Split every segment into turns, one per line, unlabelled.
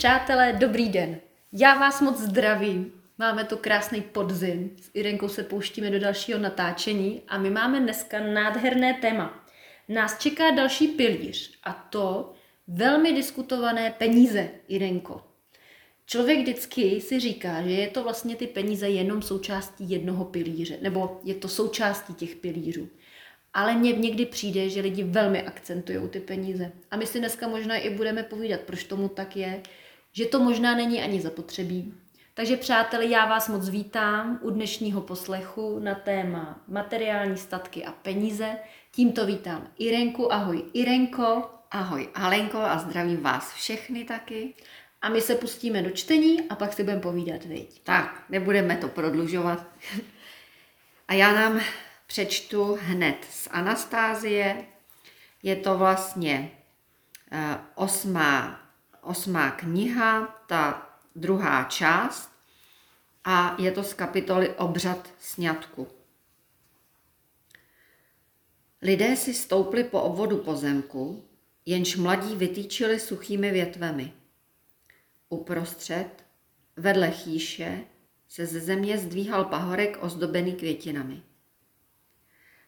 Přátelé, dobrý den. Já vás moc zdravím. Máme tu krásný podzim. S Irenkou se pouštíme do dalšího natáčení a my máme dneska nádherné téma. Nás čeká další pilíř a to velmi diskutované peníze, Irenko. Člověk vždycky si říká, že je to vlastně ty peníze jenom součástí jednoho pilíře, nebo je to součástí těch pilířů. Ale mně někdy přijde, že lidi velmi akcentují ty peníze. A my si dneska možná i budeme povídat, proč tomu tak je, že to možná není ani zapotřebí. Takže přátelé, já vás moc vítám u dnešního poslechu na téma materiální statky a peníze. Tímto vítám Irenku. Ahoj Irenko.
Ahoj Alenko a zdravím vás všechny taky.
A my se pustíme do čtení a pak si budeme povídat, viď?
Tak, nebudeme to prodlužovat. A já nám přečtu hned z Anastázie. Je to vlastně uh, osmá, osmá kniha, ta druhá část a je to z kapitoly Obřad sňatku. Lidé si stoupli po obvodu pozemku, jenž mladí vytýčili suchými větvemi. Uprostřed, vedle chýše, se ze země zdvíhal pahorek ozdobený květinami.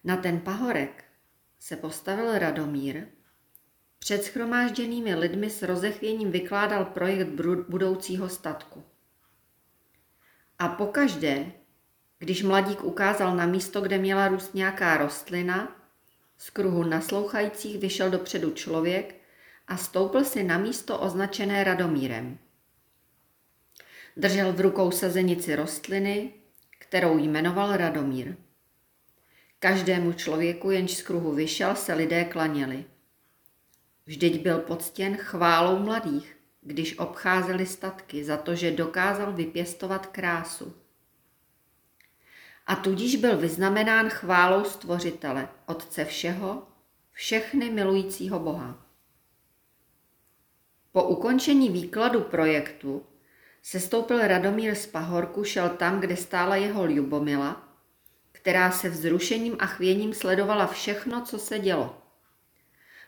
Na ten pahorek se postavil Radomír, před schromážděnými lidmi s rozechvěním vykládal projekt budoucího statku. A pokaždé, když mladík ukázal na místo, kde měla růst nějaká rostlina, z kruhu naslouchajících vyšel dopředu člověk a stoupil si na místo označené Radomírem. Držel v rukou sazenici rostliny, kterou jmenoval Radomír. Každému člověku, jenž z kruhu vyšel, se lidé klaněli. Vždyť byl poctěn chválou mladých, když obcházeli statky za to, že dokázal vypěstovat krásu. A tudíž byl vyznamenán chválou stvořitele, Otce všeho, všechny milujícího Boha. Po ukončení výkladu projektu sestoupil Radomír z pahorku, šel tam, kde stála jeho Ljubomila která se vzrušením a chvěním sledovala všechno, co se dělo.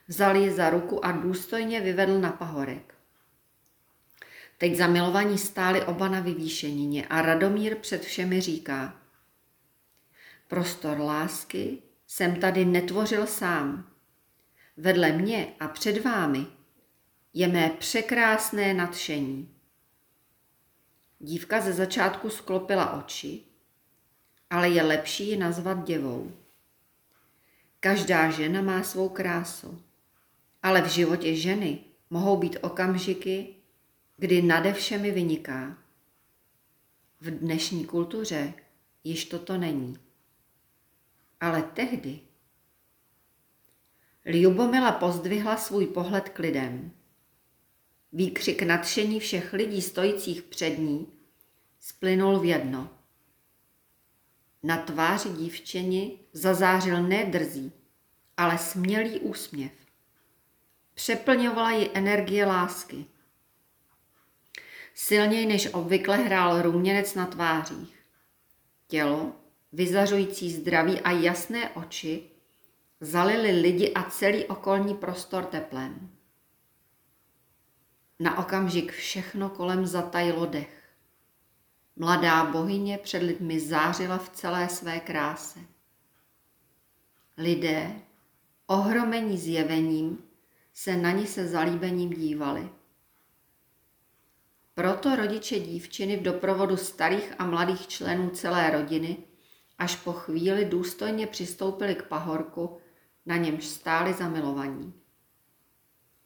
Vzal ji za ruku a důstojně vyvedl na pahorek. Teď zamilovaní stáli oba na vyvýšenině a Radomír před všemi říká. Prostor lásky jsem tady netvořil sám. Vedle mě a před vámi je mé překrásné nadšení. Dívka ze začátku sklopila oči, ale je lepší ji nazvat děvou. Každá žena má svou krásu, ale v životě ženy mohou být okamžiky, kdy nade všemi vyniká. V dnešní kultuře již toto není. Ale tehdy Ljubomila pozdvihla svůj pohled k lidem. Výkřik nadšení všech lidí stojících před ní splynul v jedno – na tváři dívčeni zazářil ne drzí, ale smělý úsměv. Přeplňovala ji energie lásky. Silněji než obvykle hrál ruměnec na tvářích. Tělo, vyzařující zdraví a jasné oči, zalili lidi a celý okolní prostor teplem. Na okamžik všechno kolem zatajilo dech. Mladá bohyně před lidmi zářila v celé své kráse. Lidé, ohromení zjevením, se na ní se zalíbením dívali. Proto rodiče dívčiny v doprovodu starých a mladých členů celé rodiny až po chvíli důstojně přistoupili k pahorku, na němž stáli zamilovaní.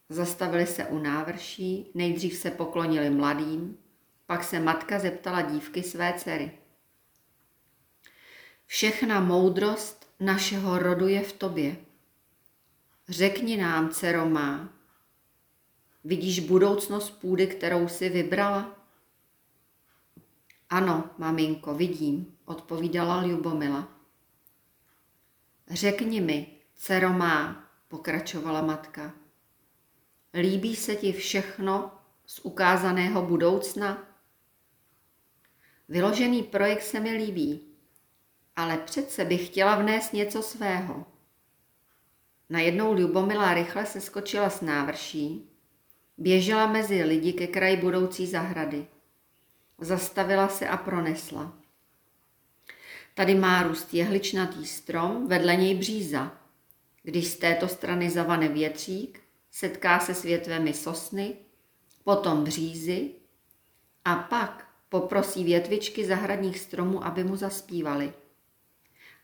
Zastavili se u návrší, nejdřív se poklonili mladým, pak se matka zeptala dívky své dcery. Všechna moudrost našeho rodu je v tobě. Řekni nám, dcero má, vidíš budoucnost půdy, kterou si vybrala? Ano, maminko, vidím, odpovídala Ljubomila. Řekni mi, dcero má, pokračovala matka. Líbí se ti všechno z ukázaného budoucna? Vyložený projekt se mi líbí, ale přece bych chtěla vnést něco svého. Najednou Ljubomila rychle se skočila s návrší, Běžela mezi lidi ke kraji budoucí zahrady. Zastavila se a pronesla. Tady má růst jehličnatý strom, vedle něj bříza. Když z této strany zavane větřík, setká se s větvemi sosny, potom břízy a pak poprosí větvičky zahradních stromů, aby mu zaspívali.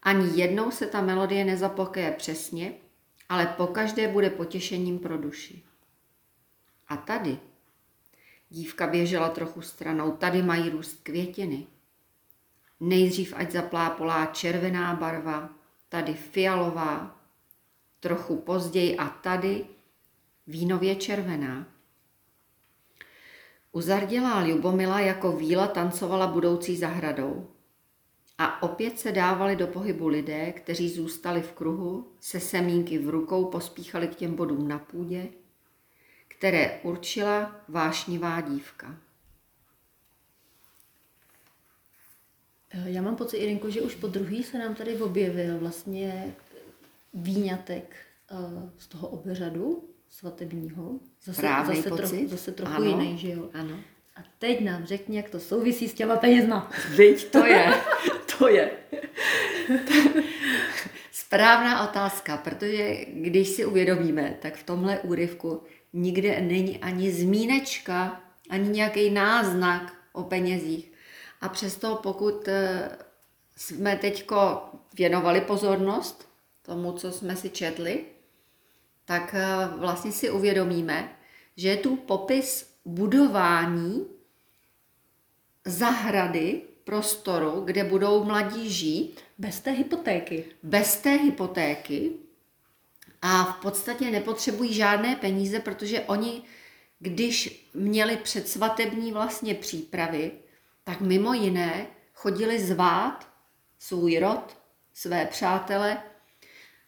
Ani jednou se ta melodie nezapokeje přesně, ale pokaždé bude potěšením pro duši. A tady dívka běžela trochu stranou, tady mají růst květiny. Nejdřív ať zaplápolá červená barva, tady fialová, trochu později a tady vínově červená. Uzardělá Ljubomila jako víla tancovala budoucí zahradou. A opět se dávali do pohybu lidé, kteří zůstali v kruhu, se semínky v rukou pospíchali k těm bodům na půdě, které určila vášnivá dívka.
Já mám pocit, Irinko, že už po druhý se nám tady objevil vlastně výňatek eh, z toho obřadu svatebního. Zase,
Právej
zase,
pocit?
trochu, zase trochu
Ano.
jiný, že jo?
Ano.
A teď nám řekni, jak to souvisí s těma penězma.
Vyď, to je, to je. Správná otázka, protože když si uvědomíme, tak v tomhle úryvku nikde není ani zmínečka, ani nějaký náznak o penězích. A přesto pokud eh, jsme teďko věnovali pozornost tomu, co jsme si četli, tak eh, vlastně si uvědomíme, že je tu popis budování zahrady, prostoru, kde budou mladí žít,
Bez té hypotéky.
bez té hypotéky a v podstatě nepotřebují žádné peníze, protože oni, když měli předsvatební vlastně přípravy, tak mimo jiné chodili zvát svůj rod, své přátele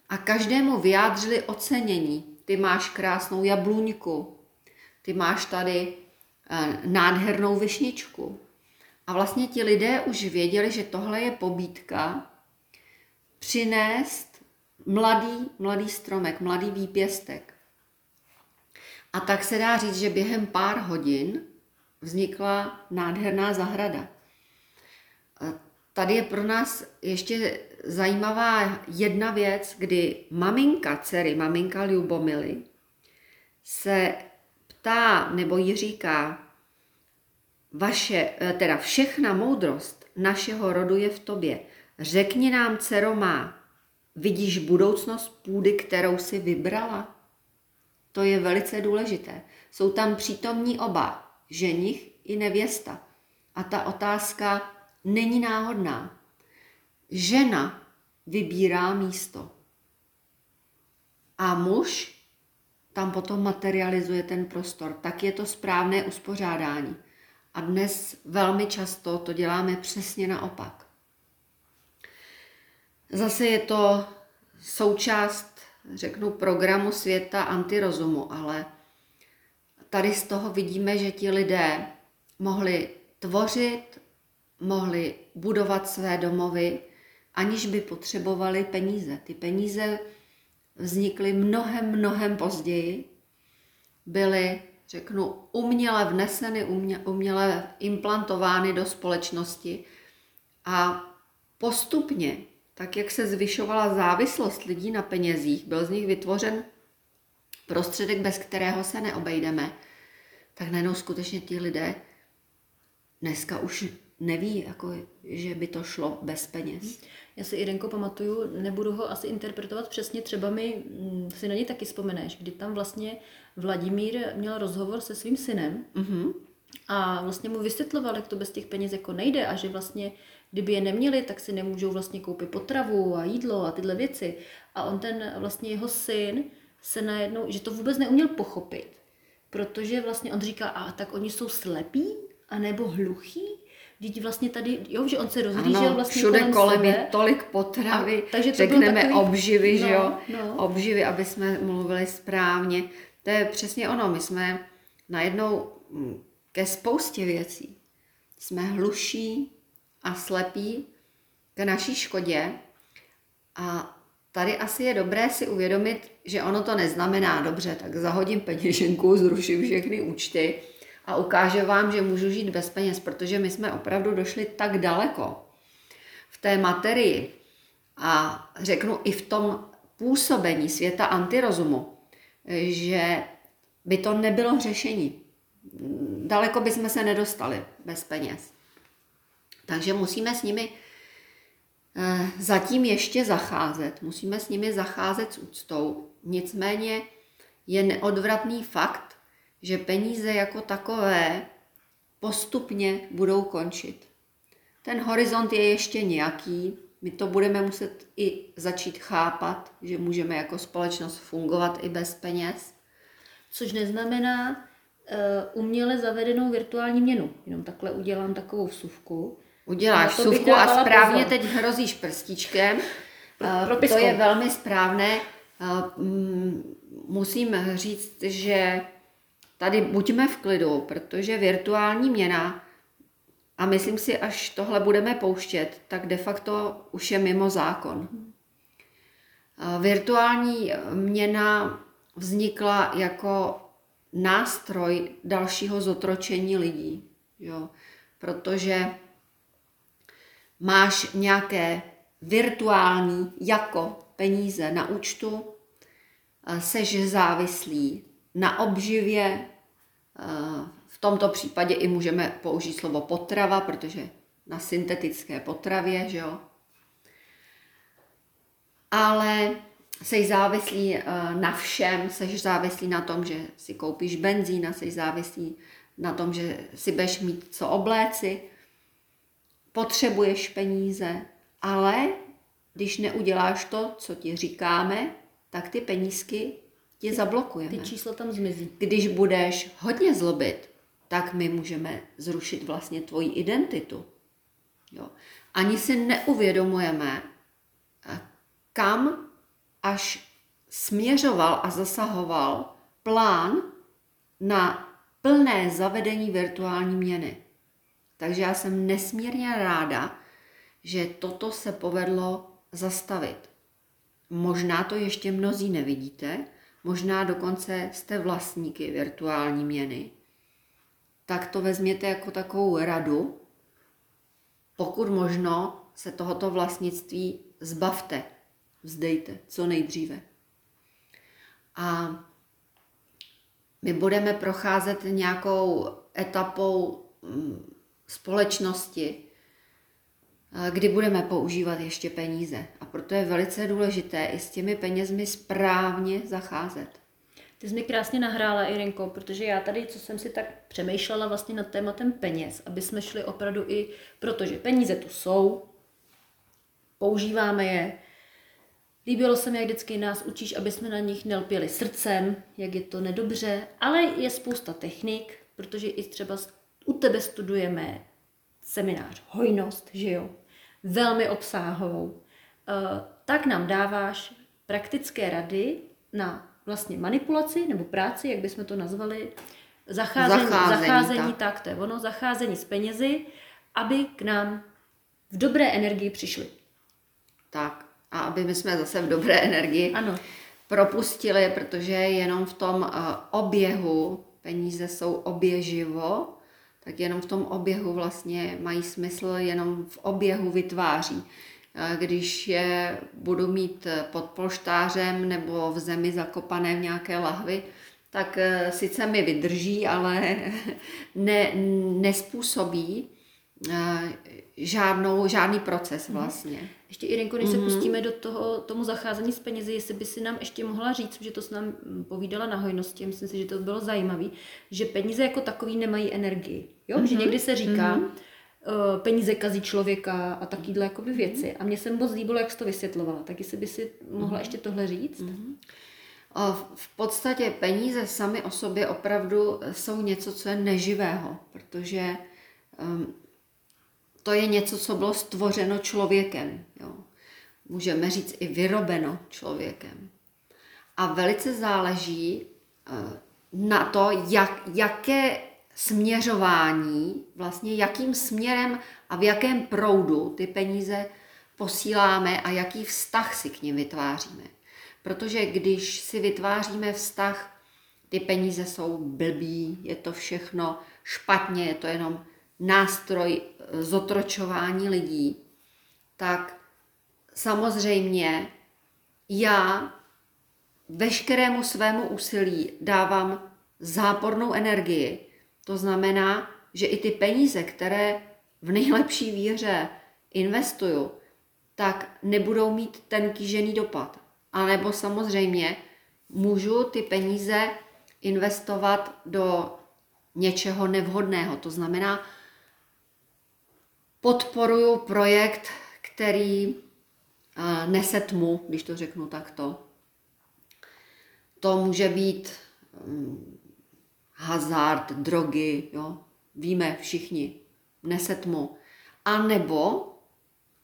a každému vyjádřili ocenění. Ty máš krásnou jabluňku, ty máš tady eh, nádhernou višničku. A vlastně ti lidé už věděli, že tohle je pobídka přinést mladý, mladý stromek, mladý výpěstek. A tak se dá říct, že během pár hodin vznikla nádherná zahrada. Tady je pro nás ještě zajímavá jedna věc, kdy maminka dcery, maminka Ljubomily, se ptá nebo jí říká, vaše, eh, teda všechna moudrost našeho rodu je v tobě. Řekni nám, dcero má, vidíš budoucnost půdy, kterou si vybrala? To je velice důležité. Jsou tam přítomní oba, ženich i nevěsta. A ta otázka není náhodná. Žena vybírá místo. A muž tam potom materializuje ten prostor. Tak je to správné uspořádání. A dnes velmi často to děláme přesně naopak. Zase je to součást, řeknu, programu světa antirozumu, ale tady z toho vidíme, že ti lidé mohli tvořit, mohli budovat své domovy, aniž by potřebovali peníze. Ty peníze vznikly mnohem, mnohem později, byly, řeknu, uměle vneseny, umě, uměle implantovány do společnosti. A postupně, tak jak se zvyšovala závislost lidí na penězích, byl z nich vytvořen prostředek, bez kterého se neobejdeme, tak najednou skutečně ti lidé dneska už neví, jako, že by to šlo bez peněz.
Já si Irenko pamatuju, nebudu ho asi interpretovat přesně, třeba mi mm, si na něj taky vzpomeneš, kdy tam vlastně Vladimír měl rozhovor se svým synem
Mhm.
a vlastně mu vysvětloval, jak to bez těch peněz jako nejde a že vlastně, kdyby je neměli, tak si nemůžou vlastně koupit potravu a jídlo a tyhle věci. A on ten vlastně jeho syn se najednou, že to vůbec neuměl pochopit, protože vlastně on říká, a tak oni jsou slepí a nebo hluchí, Vždyť vlastně tady, jo, že on se rozhlížel vlastně
všude
kolem,
kolem
sebe.
je tolik potravy,
A- takže to
řekneme
takový-
obživy, že
no,
jo?
no.
Obživy, aby jsme mluvili správně. To je přesně ono, my jsme najednou mm, ke spoustě věcí jsme hluší a slepí k naší škodě a tady asi je dobré si uvědomit, že ono to neznamená dobře, tak zahodím peněženku, zruším všechny účty a ukážu vám, že můžu žít bez peněz, protože my jsme opravdu došli tak daleko v té materii a řeknu i v tom působení světa antirozumu, že by to nebylo řešení. Daleko bychom se nedostali bez peněz. Takže musíme s nimi eh, zatím ještě zacházet. Musíme s nimi zacházet s úctou. Nicméně je neodvratný fakt, že peníze jako takové postupně budou končit. Ten horizont je ještě nějaký, my to budeme muset i začít chápat, že můžeme jako společnost fungovat i bez peněz.
Což neznamená uh, uměle zavedenou virtuální měnu. Jenom takhle udělám takovou vsuvku.
Uděláš vsuvku a správně pozor. teď hrozíš prstíčkem. Uh, to je velmi správné. Uh, musím říct, že tady buďme v klidu, protože virtuální měna a myslím si, až tohle budeme pouštět, tak de facto už je mimo zákon. Virtuální měna vznikla jako nástroj dalšího zotročení lidí, jo? protože máš nějaké virtuální jako peníze na účtu, seš závislý na obživě v tomto případě i můžeme použít slovo potrava, protože na syntetické potravě, že jo. Ale jsi závislý eh, na všem, jsi závislý na tom, že si koupíš benzín, jsi závislý na tom, že si budeš mít co obléci, potřebuješ peníze, ale když neuděláš to, co ti říkáme, tak ty penízky ti zablokujeme.
Ty číslo tam zmizí.
Když budeš hodně zlobit, tak my můžeme zrušit vlastně tvoji identitu. Jo. Ani si neuvědomujeme, eh, kam až směřoval a zasahoval plán na plné zavedení virtuální měny. Takže já jsem nesmírně ráda, že toto se povedlo zastavit. Možná to ještě mnozí nevidíte, možná dokonce jste vlastníky virtuální měny, tak to vezměte jako takovou radu. Pokud možno se tohoto vlastnictví zbavte, vzdejte co nejdříve. A my budeme procházet nějakou etapou mm, společnosti, kdy budeme používat ještě peníze. A proto je velice důležité i s těmi penězmi správně zacházet.
Ty jsi mi krásně nahrála, Irinko, protože já tady, co jsem si tak přemýšlela vlastně nad tématem peněz, aby jsme šli opravdu i, protože peníze tu jsou, používáme je, Líbilo se mi, jak vždycky nás učíš, aby jsme na nich nelpěli srdcem, jak je to nedobře, ale je spousta technik, protože i třeba u tebe studujeme seminář Hojnost, že jo, velmi obsáhovou. Eh, tak nám dáváš praktické rady na vlastně manipulaci nebo práci, jak bychom to nazvali, zacházení, zacházení, zacházení tak. tak to je ono, zacházení s penězi, aby k nám v dobré energii přišli.
Tak, a aby my jsme zase v dobré energii
ano.
propustili, protože jenom v tom uh, oběhu, peníze jsou oběživo, tak jenom v tom oběhu vlastně mají smysl, jenom v oběhu vytváří když je budu mít pod polštářem nebo v zemi zakopané v nějaké lahvi, tak eh, sice mi vydrží, ale ne, nespůsobí eh, žádnou, žádný proces mhm. vlastně.
Ještě Irenko, než mm-hmm. se mhm. pustíme do toho, tomu zacházení s penězi, jestli by si nám ještě mohla říct, že to s nám povídala na hojnosti, myslím si, že to bylo zajímavé, že peníze jako takový nemají energii. Jo? Mm-hmm. Že mhm. někdy se říká, mm-hmm Eh, peníze kazí člověka a takovýhle jakoby mhm. věci. A mně se moc líbilo, jak jsi to vysvětlovala. Tak jestli by si mohla mm-hmm. ještě tohle říct? Mm-hmm.
V podstatě peníze sami o sobě opravdu jsou něco, co je neživého, protože um, to je něco, co bylo stvořeno člověkem. Jo. Můžeme říct i vyrobeno člověkem. A velice záleží uh, na to, jak, jaké směřování, vlastně jakým směrem a v jakém proudu ty peníze posíláme a jaký vztah si k ním vytváříme. Protože když si vytváříme vztah, ty peníze jsou blbý, je to všechno špatně, je to jenom nástroj eh, zotročování lidí, tak samozřejmě já veškerému svému úsilí dávám zápornou energii. To znamená, že i ty peníze, které v nejlepší víře investuju, tak nebudou mít ten kýžený dopad. A nebo samozřejmě můžu ty peníze investovat do něčeho nevhodného. To znamená, podporuju projekt, který nese tmu, když to řeknu takto. To může být um, hazard, drogy, jo? víme všichni, nese tmu. A nebo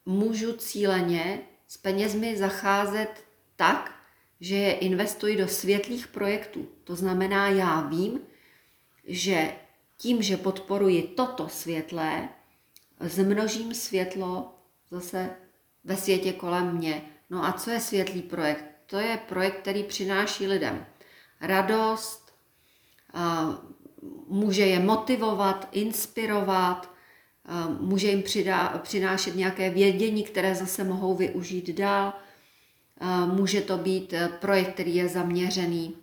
můžu cíleně s penězmi zacházet tak, že je investuji do světlých projektů. To znamená, já vím, že tím, že podporuji toto světlé, zmnožím světlo zase ve světě kolem mě. No a co je světlý projekt? To je projekt, který přináší lidem radost, může je motivovat, inspirovat, může jim přidá, přinášet nějaké vědění, které zase mohou využít dál. Může to být e, projekt, který je zaměřený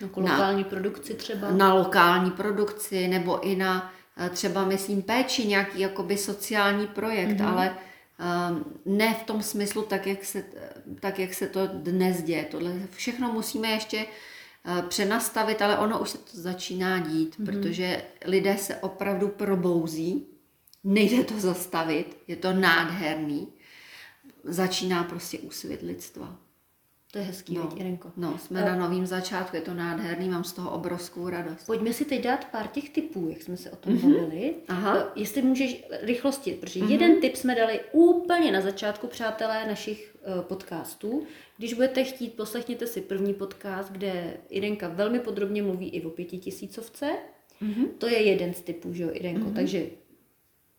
jako na lokální produkci třeba?
Na lokální produkci nebo i na e, třeba, myslím, péči, nějaký jakoby sociální projekt, mm-hmm. ale Ehm, ne v tom smyslu, tak jak, se, tak jak se to dnes děje. Tohle všechno musíme ještě eh, přenastavit, ale ono už se to začíná dít, mm-hmm. protože lidé se opravdu probouzí, nejde to zastavit, je to nádherný, začíná prostě úsvit lidstva.
To je hezký,
no,
Irenko.
No, jsme uh, na novém začátku, je to nádherný, mám z toho obrovskou radost.
Pojďme si teď dát pár těch typů, jak jsme se o tom mm-hmm. bavili. Aha. Uh, jestli můžeš rychlosti, protože mm-hmm. jeden tip jsme dali úplně na začátku, přátelé, našich uh, podcastů. Když budete chtít, poslechněte si první podcast, kde Irenka velmi podrobně mluví i o pětitisícovce. Mm-hmm. To je jeden z typů, že jo, Irenko? Mm-hmm. Takže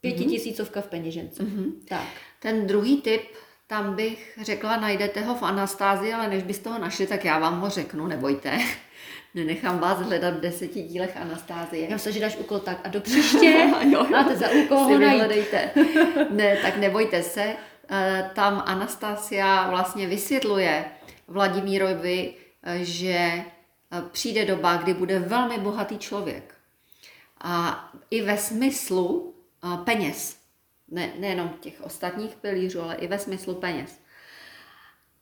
pětitisícovka v peněžence. Mm-hmm. Tak.
Ten druhý tip tam bych řekla, najdete ho v Anastázii, ale než byste ho našli, tak já vám ho řeknu, nebojte. Nenechám vás hledat v deseti dílech Anastázie.
Já se, že dáš úkol tak a do příště jo, máte za úkol ho
vyhledejte. ne, tak nebojte se. Eh, tam Anastasia vlastně vysvětluje Vladimírovi, eh, že eh, přijde doba, kdy bude velmi bohatý člověk. A i ve smyslu peněz ne, nejenom těch ostatních pilířů, ale i ve smyslu peněz.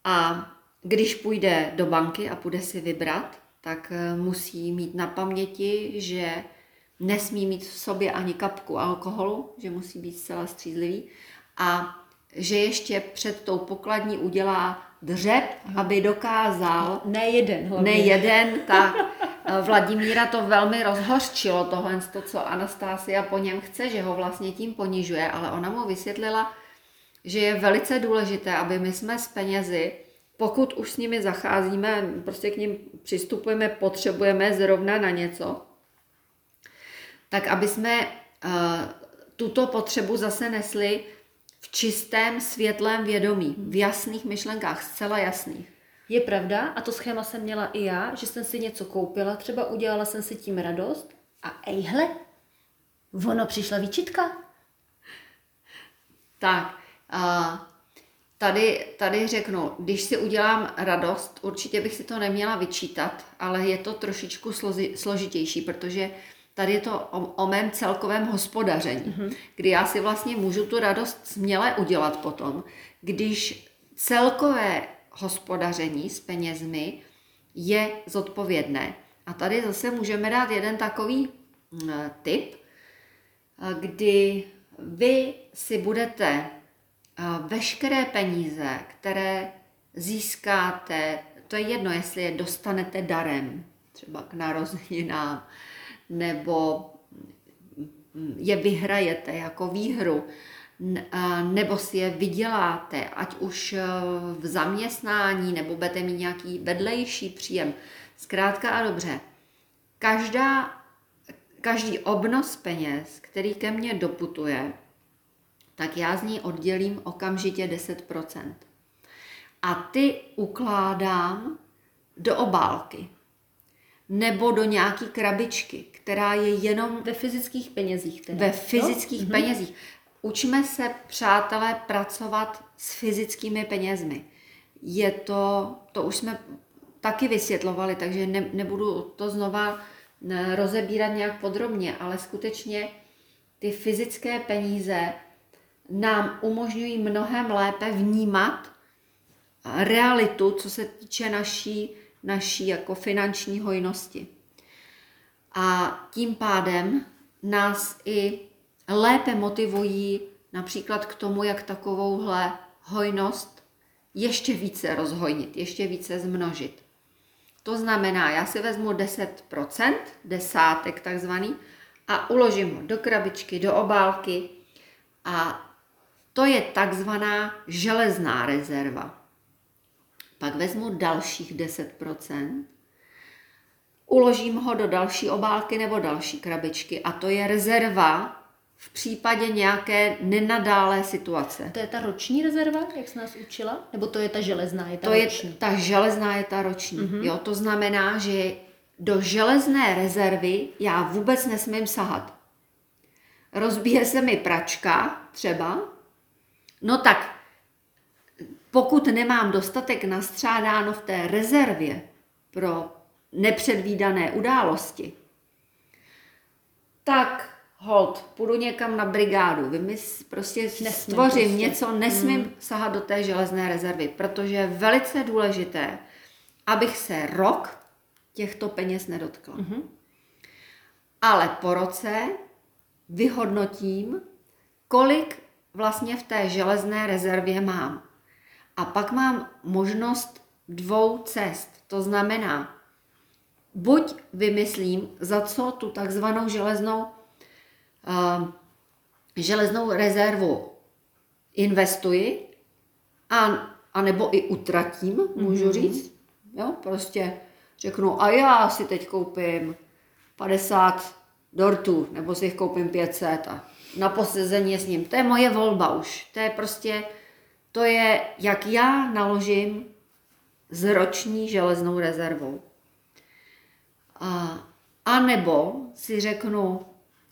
A když půjde do banky a půjde si vybrat, tak eh, musí mít na paměti, že nesmí mít v sobě ani kapku alkoholu, že musí být zcela střízlivý a že ještě před tou pokladní udělá dřep, aby dokázal...
Ne jeden hlavně.
Ne jeden, tak Vladimíra to velmi rozhořčilo, tohle, to, co Anastásia po něm chce, že ho vlastně tím ponižuje, ale ona mu vysvětlila, že je velice důležité, aby my jsme s penězi, pokud už s nimi zacházíme, prostě k ním přistupujeme, potřebujeme zrovna na něco, tak aby jsme uh, tuto potřebu zase nesli v čistém, světlém vědomí, v jasných myšlenkách, zcela jasných.
Je pravda, a to schéma jsem měla i já, že jsem si něco koupila, třeba udělala jsem si tím radost a ejhle, ono přišla výčitka.
Tak, a tady, tady řeknu, když si udělám radost, určitě bych si to neměla vyčítat, ale je to trošičku složi, složitější, protože tady je to o, o mém celkovém hospodaření, mm-hmm. kdy já si vlastně můžu tu radost směle udělat potom, když celkové hospodaření s penězmi je zodpovědné. A tady zase můžeme dát jeden takový mm, tip, kdy vy si budete veškeré peníze, které získáte, to je jedno, jestli je dostanete darem, třeba k narozeninám, nebo je vyhrajete jako výhru, nebo si je vyděláte, ať už e, v zaměstnání, nebo budete mít nějaký vedlejší příjem. Zkrátka a dobře, každá, každý obnos peněz, který ke mně doputuje, tak já z ní oddělím okamžitě 10%. A ty ukládám do obálky nebo do nějaký krabičky, která je jenom
Ve fyzických penězích teda.
ve fyzických
jo?
penězích. Učme se, přátelé, pracovat s fyzickými penězmi. Je to, to už jsme taky vysvětlovali, takže ne, nebudu to znova eh, rozebírat nějak podrobně, ale skutečně ty fyzické peníze nám umožňují mnohem lépe vnímat realitu, co se týče naší, naší jako finanční hojnosti. A tím pádem nás i lépe motivují například k tomu, jak takovouhle hojnost ještě více rozhojnit, ještě více zmnožit. To znamená, já si vezmu 10%, desátek takzvaný, a uložím ho do krabičky, do obálky a to je takzvaná železná rezerva. Pak vezmu dalších 10%, uložím ho do další obálky nebo další krabičky a to je rezerva v případě nějaké nenadálé situace.
To je ta roční rezerva, jak jsi nás učila? Nebo to je ta železná, je ta
To je,
roční?
ta železná je ta roční. Mm-hmm. Jo, to znamená, že do železné rezervy já vůbec nesmím sahat. Rozbije se mi pračka třeba, no tak pokud nemám dostatek nastřádáno v té rezervě pro nepředvídané události, tak hold, půjdu někam na brigádu, vymys, prostě
Nesmím
stvořím
prostě.
něco, nesmím hmm. sahat do té železné rezervy, protože je velice důležité, abych se rok těchto peněz nedotkla. Mm-hmm. Ale po roce vyhodnotím, kolik vlastně v té železné rezervě mám. A pak mám možnost dvou cest. To znamená, buď vymyslím, za co tu takzvanou železnou, uh, železnou rezervu investuji, a, a nebo i utratím, můžu mm-hmm. říct. Jo, prostě řeknu, a já si teď koupím 50 dortů, nebo si jich koupím 500 a na posezení s ním. To je moje volba už. To je prostě, to je, jak já naložím s roční železnou rezervou. A, a nebo si řeknu,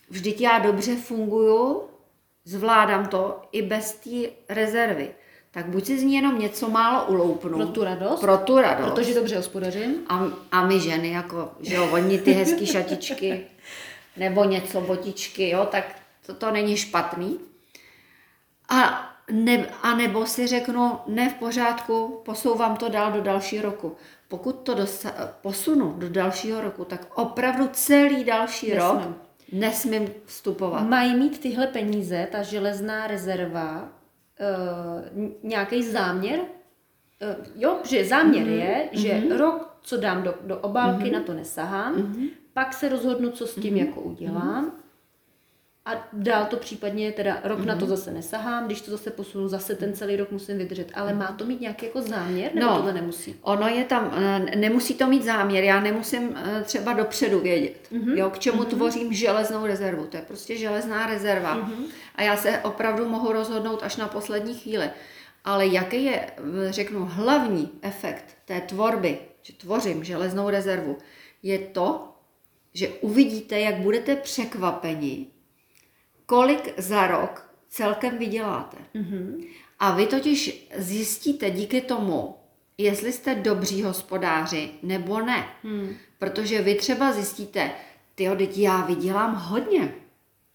vždyť já dobře funguju, zvládám to i bez té rezervy. Tak buď si z ní jenom něco málo uloupnu.
Pro tu radost?
Pro tu radost.
Protože dobře hospodařím.
A, a my ženy, jako, že jo, oni ty hezký šatičky, nebo něco, botičky, jo, tak to, to není špatný. A, ne, a nebo si řeknu, ne v pořádku, posouvám to dál do dalšího roku. Pokud to dosa- posunu do dalšího roku, tak opravdu celý další
Nesmím.
rok nesmím vstupovat.
Mají mít tyhle peníze, ta železná rezerva, uh, nějaký záměr? Uh, jo, že záměr mm-hmm. je, že mm-hmm. rok, co dám do, do obálky, mm-hmm. na to nesahám, mm-hmm. pak se rozhodnu, co s tím mm-hmm. jako udělám. Mm-hmm. A dál to případně, teda rok mm-hmm. na to zase nesahám, když to zase posunu, zase ten celý rok musím vydržet. Ale má to mít nějaký jako záměr, nebo
No.
tohle nemusí?
Ono je tam, eh, nemusí to mít záměr, já nemusím eh, třeba dopředu vědět, mm-hmm. jo, k čemu mm-hmm. tvořím železnou rezervu. To je prostě železná rezerva. Mm-hmm. A já se opravdu mohu rozhodnout až na poslední chvíli. Ale jaký je, eh, řeknu, hlavní efekt té tvorby, že tvořím železnou rezervu, je to, že uvidíte, jak budete překvapeni, kolik za rok celkem vyděláte. Mm-hmm. A vy totiž zjistíte díky tomu, jestli jste dobří hospodáři nebo ne. Hmm. Protože vy třeba zjistíte, ty teď já vydělám hodně.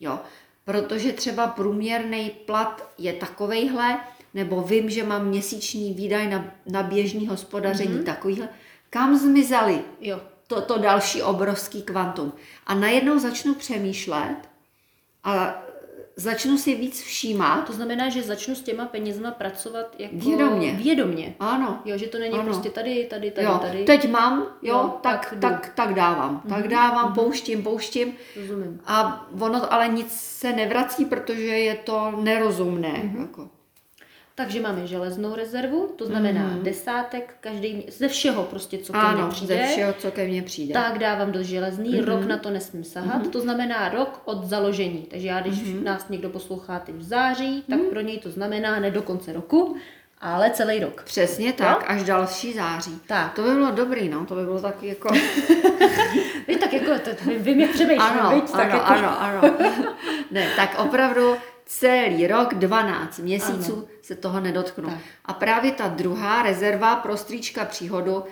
Jo? Protože třeba průměrný plat je takovejhle, nebo vím, že mám měsíční výdaj na, na běžný hospodaření mm-hmm. takovýhle. Kam zmizely
Jo.
to, to další obrovský kvantum? A najednou začnu přemýšlet a začnu si víc všímat.
To znamená, že začnu s těma penězma pracovat jako
Vědomně.
vědomně.
Ano,
Jo, že to není
Ano.
prostě tady, tady, tady,
jo,
tady.
teď mám, jo,
Jo,
tak,
tak
tak,
jdu.
tak, dávám, mm-hmm. tak dávám, pouštím, pouštím.
Rozumím.
A ono ale nic se nevrací, protože je to nerozumné. Mm-hmm. Jako.
Takže máme železnou rezervu, to znamená
Mhm.
mm-hmm. desátek, každý mě- ze všeho prostě, co ke mně
Ano,
přijde.
ze všeho, co ke mně přijde.
Tak dávám do železný,
Mhm.
mm-hmm. rok na to nesmím sahat, mm-hmm. to znamená rok od založení. Takže já, když
Mhm.
mm-hmm. nás někdo poslouchá teď v září, tak mm-hmm. pro něj to znamená ne do konce roku, ale celý rok.
Přesně tak, až další září.
Tak.
To by bylo dobrý, no, to by bylo taky jako...
Víš, tak jako, to, vy, vy mě přemýšlím,
ano,
viď? tak
ano,
jako,
ano, ano. ne, tak opravdu celý rok, 12 měsíců
Ano.
se toho nedotknu.
Tak.
A právě ta druhá rezerva pro strýčka příhodu,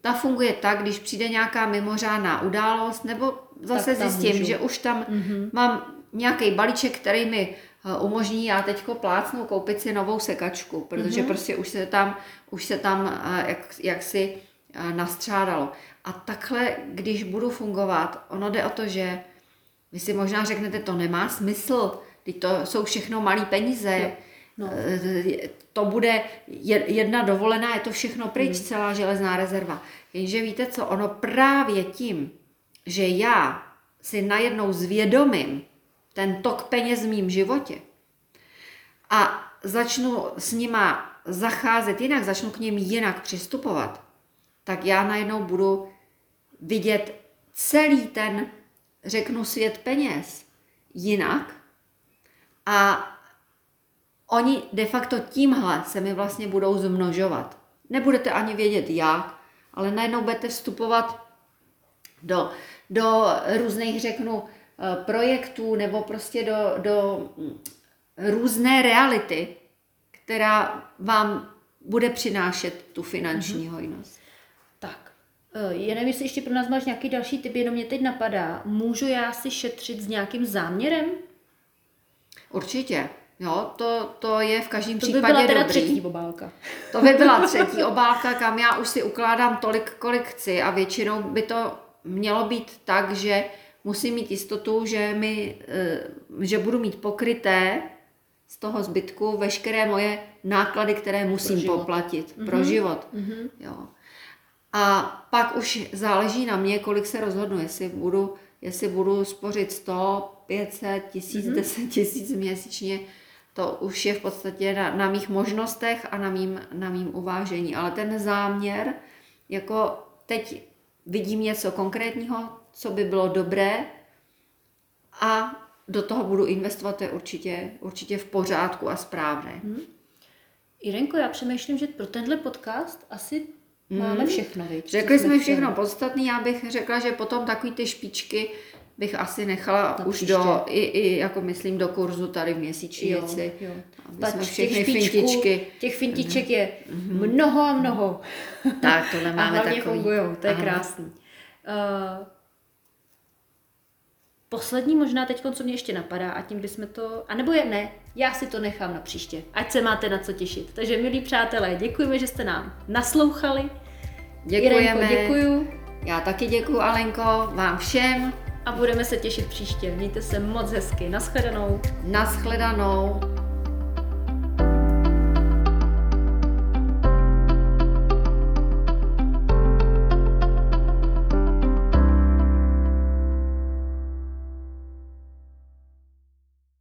ta funguje tak, když přijde nějaká mimořádná událost, nebo zase
Tak
zjistím,
můžu.
že už tam mm-hmm. mám nějaký balíček, který mi eh, umožní já teďko plácnu koupit si novou sekačku, protože mm-hmm. prostě už se tam, už se tam eh, jak, jak si eh, nastřádalo. A takhle, když budu fungovat, ono jde o to, že vy si možná řeknete, to nemá smysl, teď to jsou všechno malé peníze,
No.
Eh, to bude je- jedna dovolená, je to všechno pryč,
Hmm.
celá železná rezerva. Jenže víte co, ono právě tím, že já si najednou zvědomím ten tok peněz v mým životě a začnu s nima zacházet jinak, začnu k ním jinak přistupovat, tak já najednou budu vidět celý ten, řeknu, svět peněz jinak a oni de facto tímhle se mi vlastně budou zmnožovat. Nebudete ani vědět jak, ale najednou budete vstupovat do, do různých, řeknu, eh, projektů nebo prostě do, do mm, různé reality, která vám bude přinášet tu finanční hojnost.
Tak, eh, já nevím, jestli ještě pro nás máš nějaký další typ, jenom mě teď napadá. Můžu já si šetřit s nějakým záměrem?
Určitě. Jo, to, to je v každém
To by
případě
byla teda
dobrý.
třetí obálka.
To by byla třetí obálka, kam já už si ukládám tolik, kolik chci a většinou by to mělo být tak, že musím mít jistotu, že, mi, eh, že budu mít pokryté z toho zbytku veškeré moje náklady, které musím
život.
poplatit pro život. Jo. A pak už záleží na mě, kolik se rozhodnu, jestli budu, jestli budu spořit 100, 500, 1000, 10 tisíc měsíčně, to už je v podstatě na, na mých možnostech a na mým, na mým uvážení. Ale ten záměr, jako teď vidím něco konkrétního, co by bylo dobré a do toho budu investovat, to je určitě, určitě v pořádku a správné.
Irenko, já přemýšlím, že pro tenhle podcast asi máme všechno, viď?
Řekli jsme všechno podstatné, já bych řekla, že potom takový ty špičky bych asi nechala
Na
už do, i, i jako myslím do kurzu tady v měsíčnici.
Jo, jo. Těch
všechny
špičků,
fintičky.
těch fintiček je mnoho a mnoho.
Tak, tohle
a
máme
hlavně
takový.
fungují, to je
Ano.
krásný. Uh, poslední možná teď, co mě ještě napadá a tím bychom to, a nebo je ne, já si to nechám na příště, ať se máte na co těšit. Takže milí přátelé, děkujeme, že jste nám naslouchali.
Děkujeme.
Irenko, děkuju
Já taky děkuju, Alenko, vám všem.
A budeme se těšit příště. Mějte se moc hezky. Naschledanou.
Naschledanou.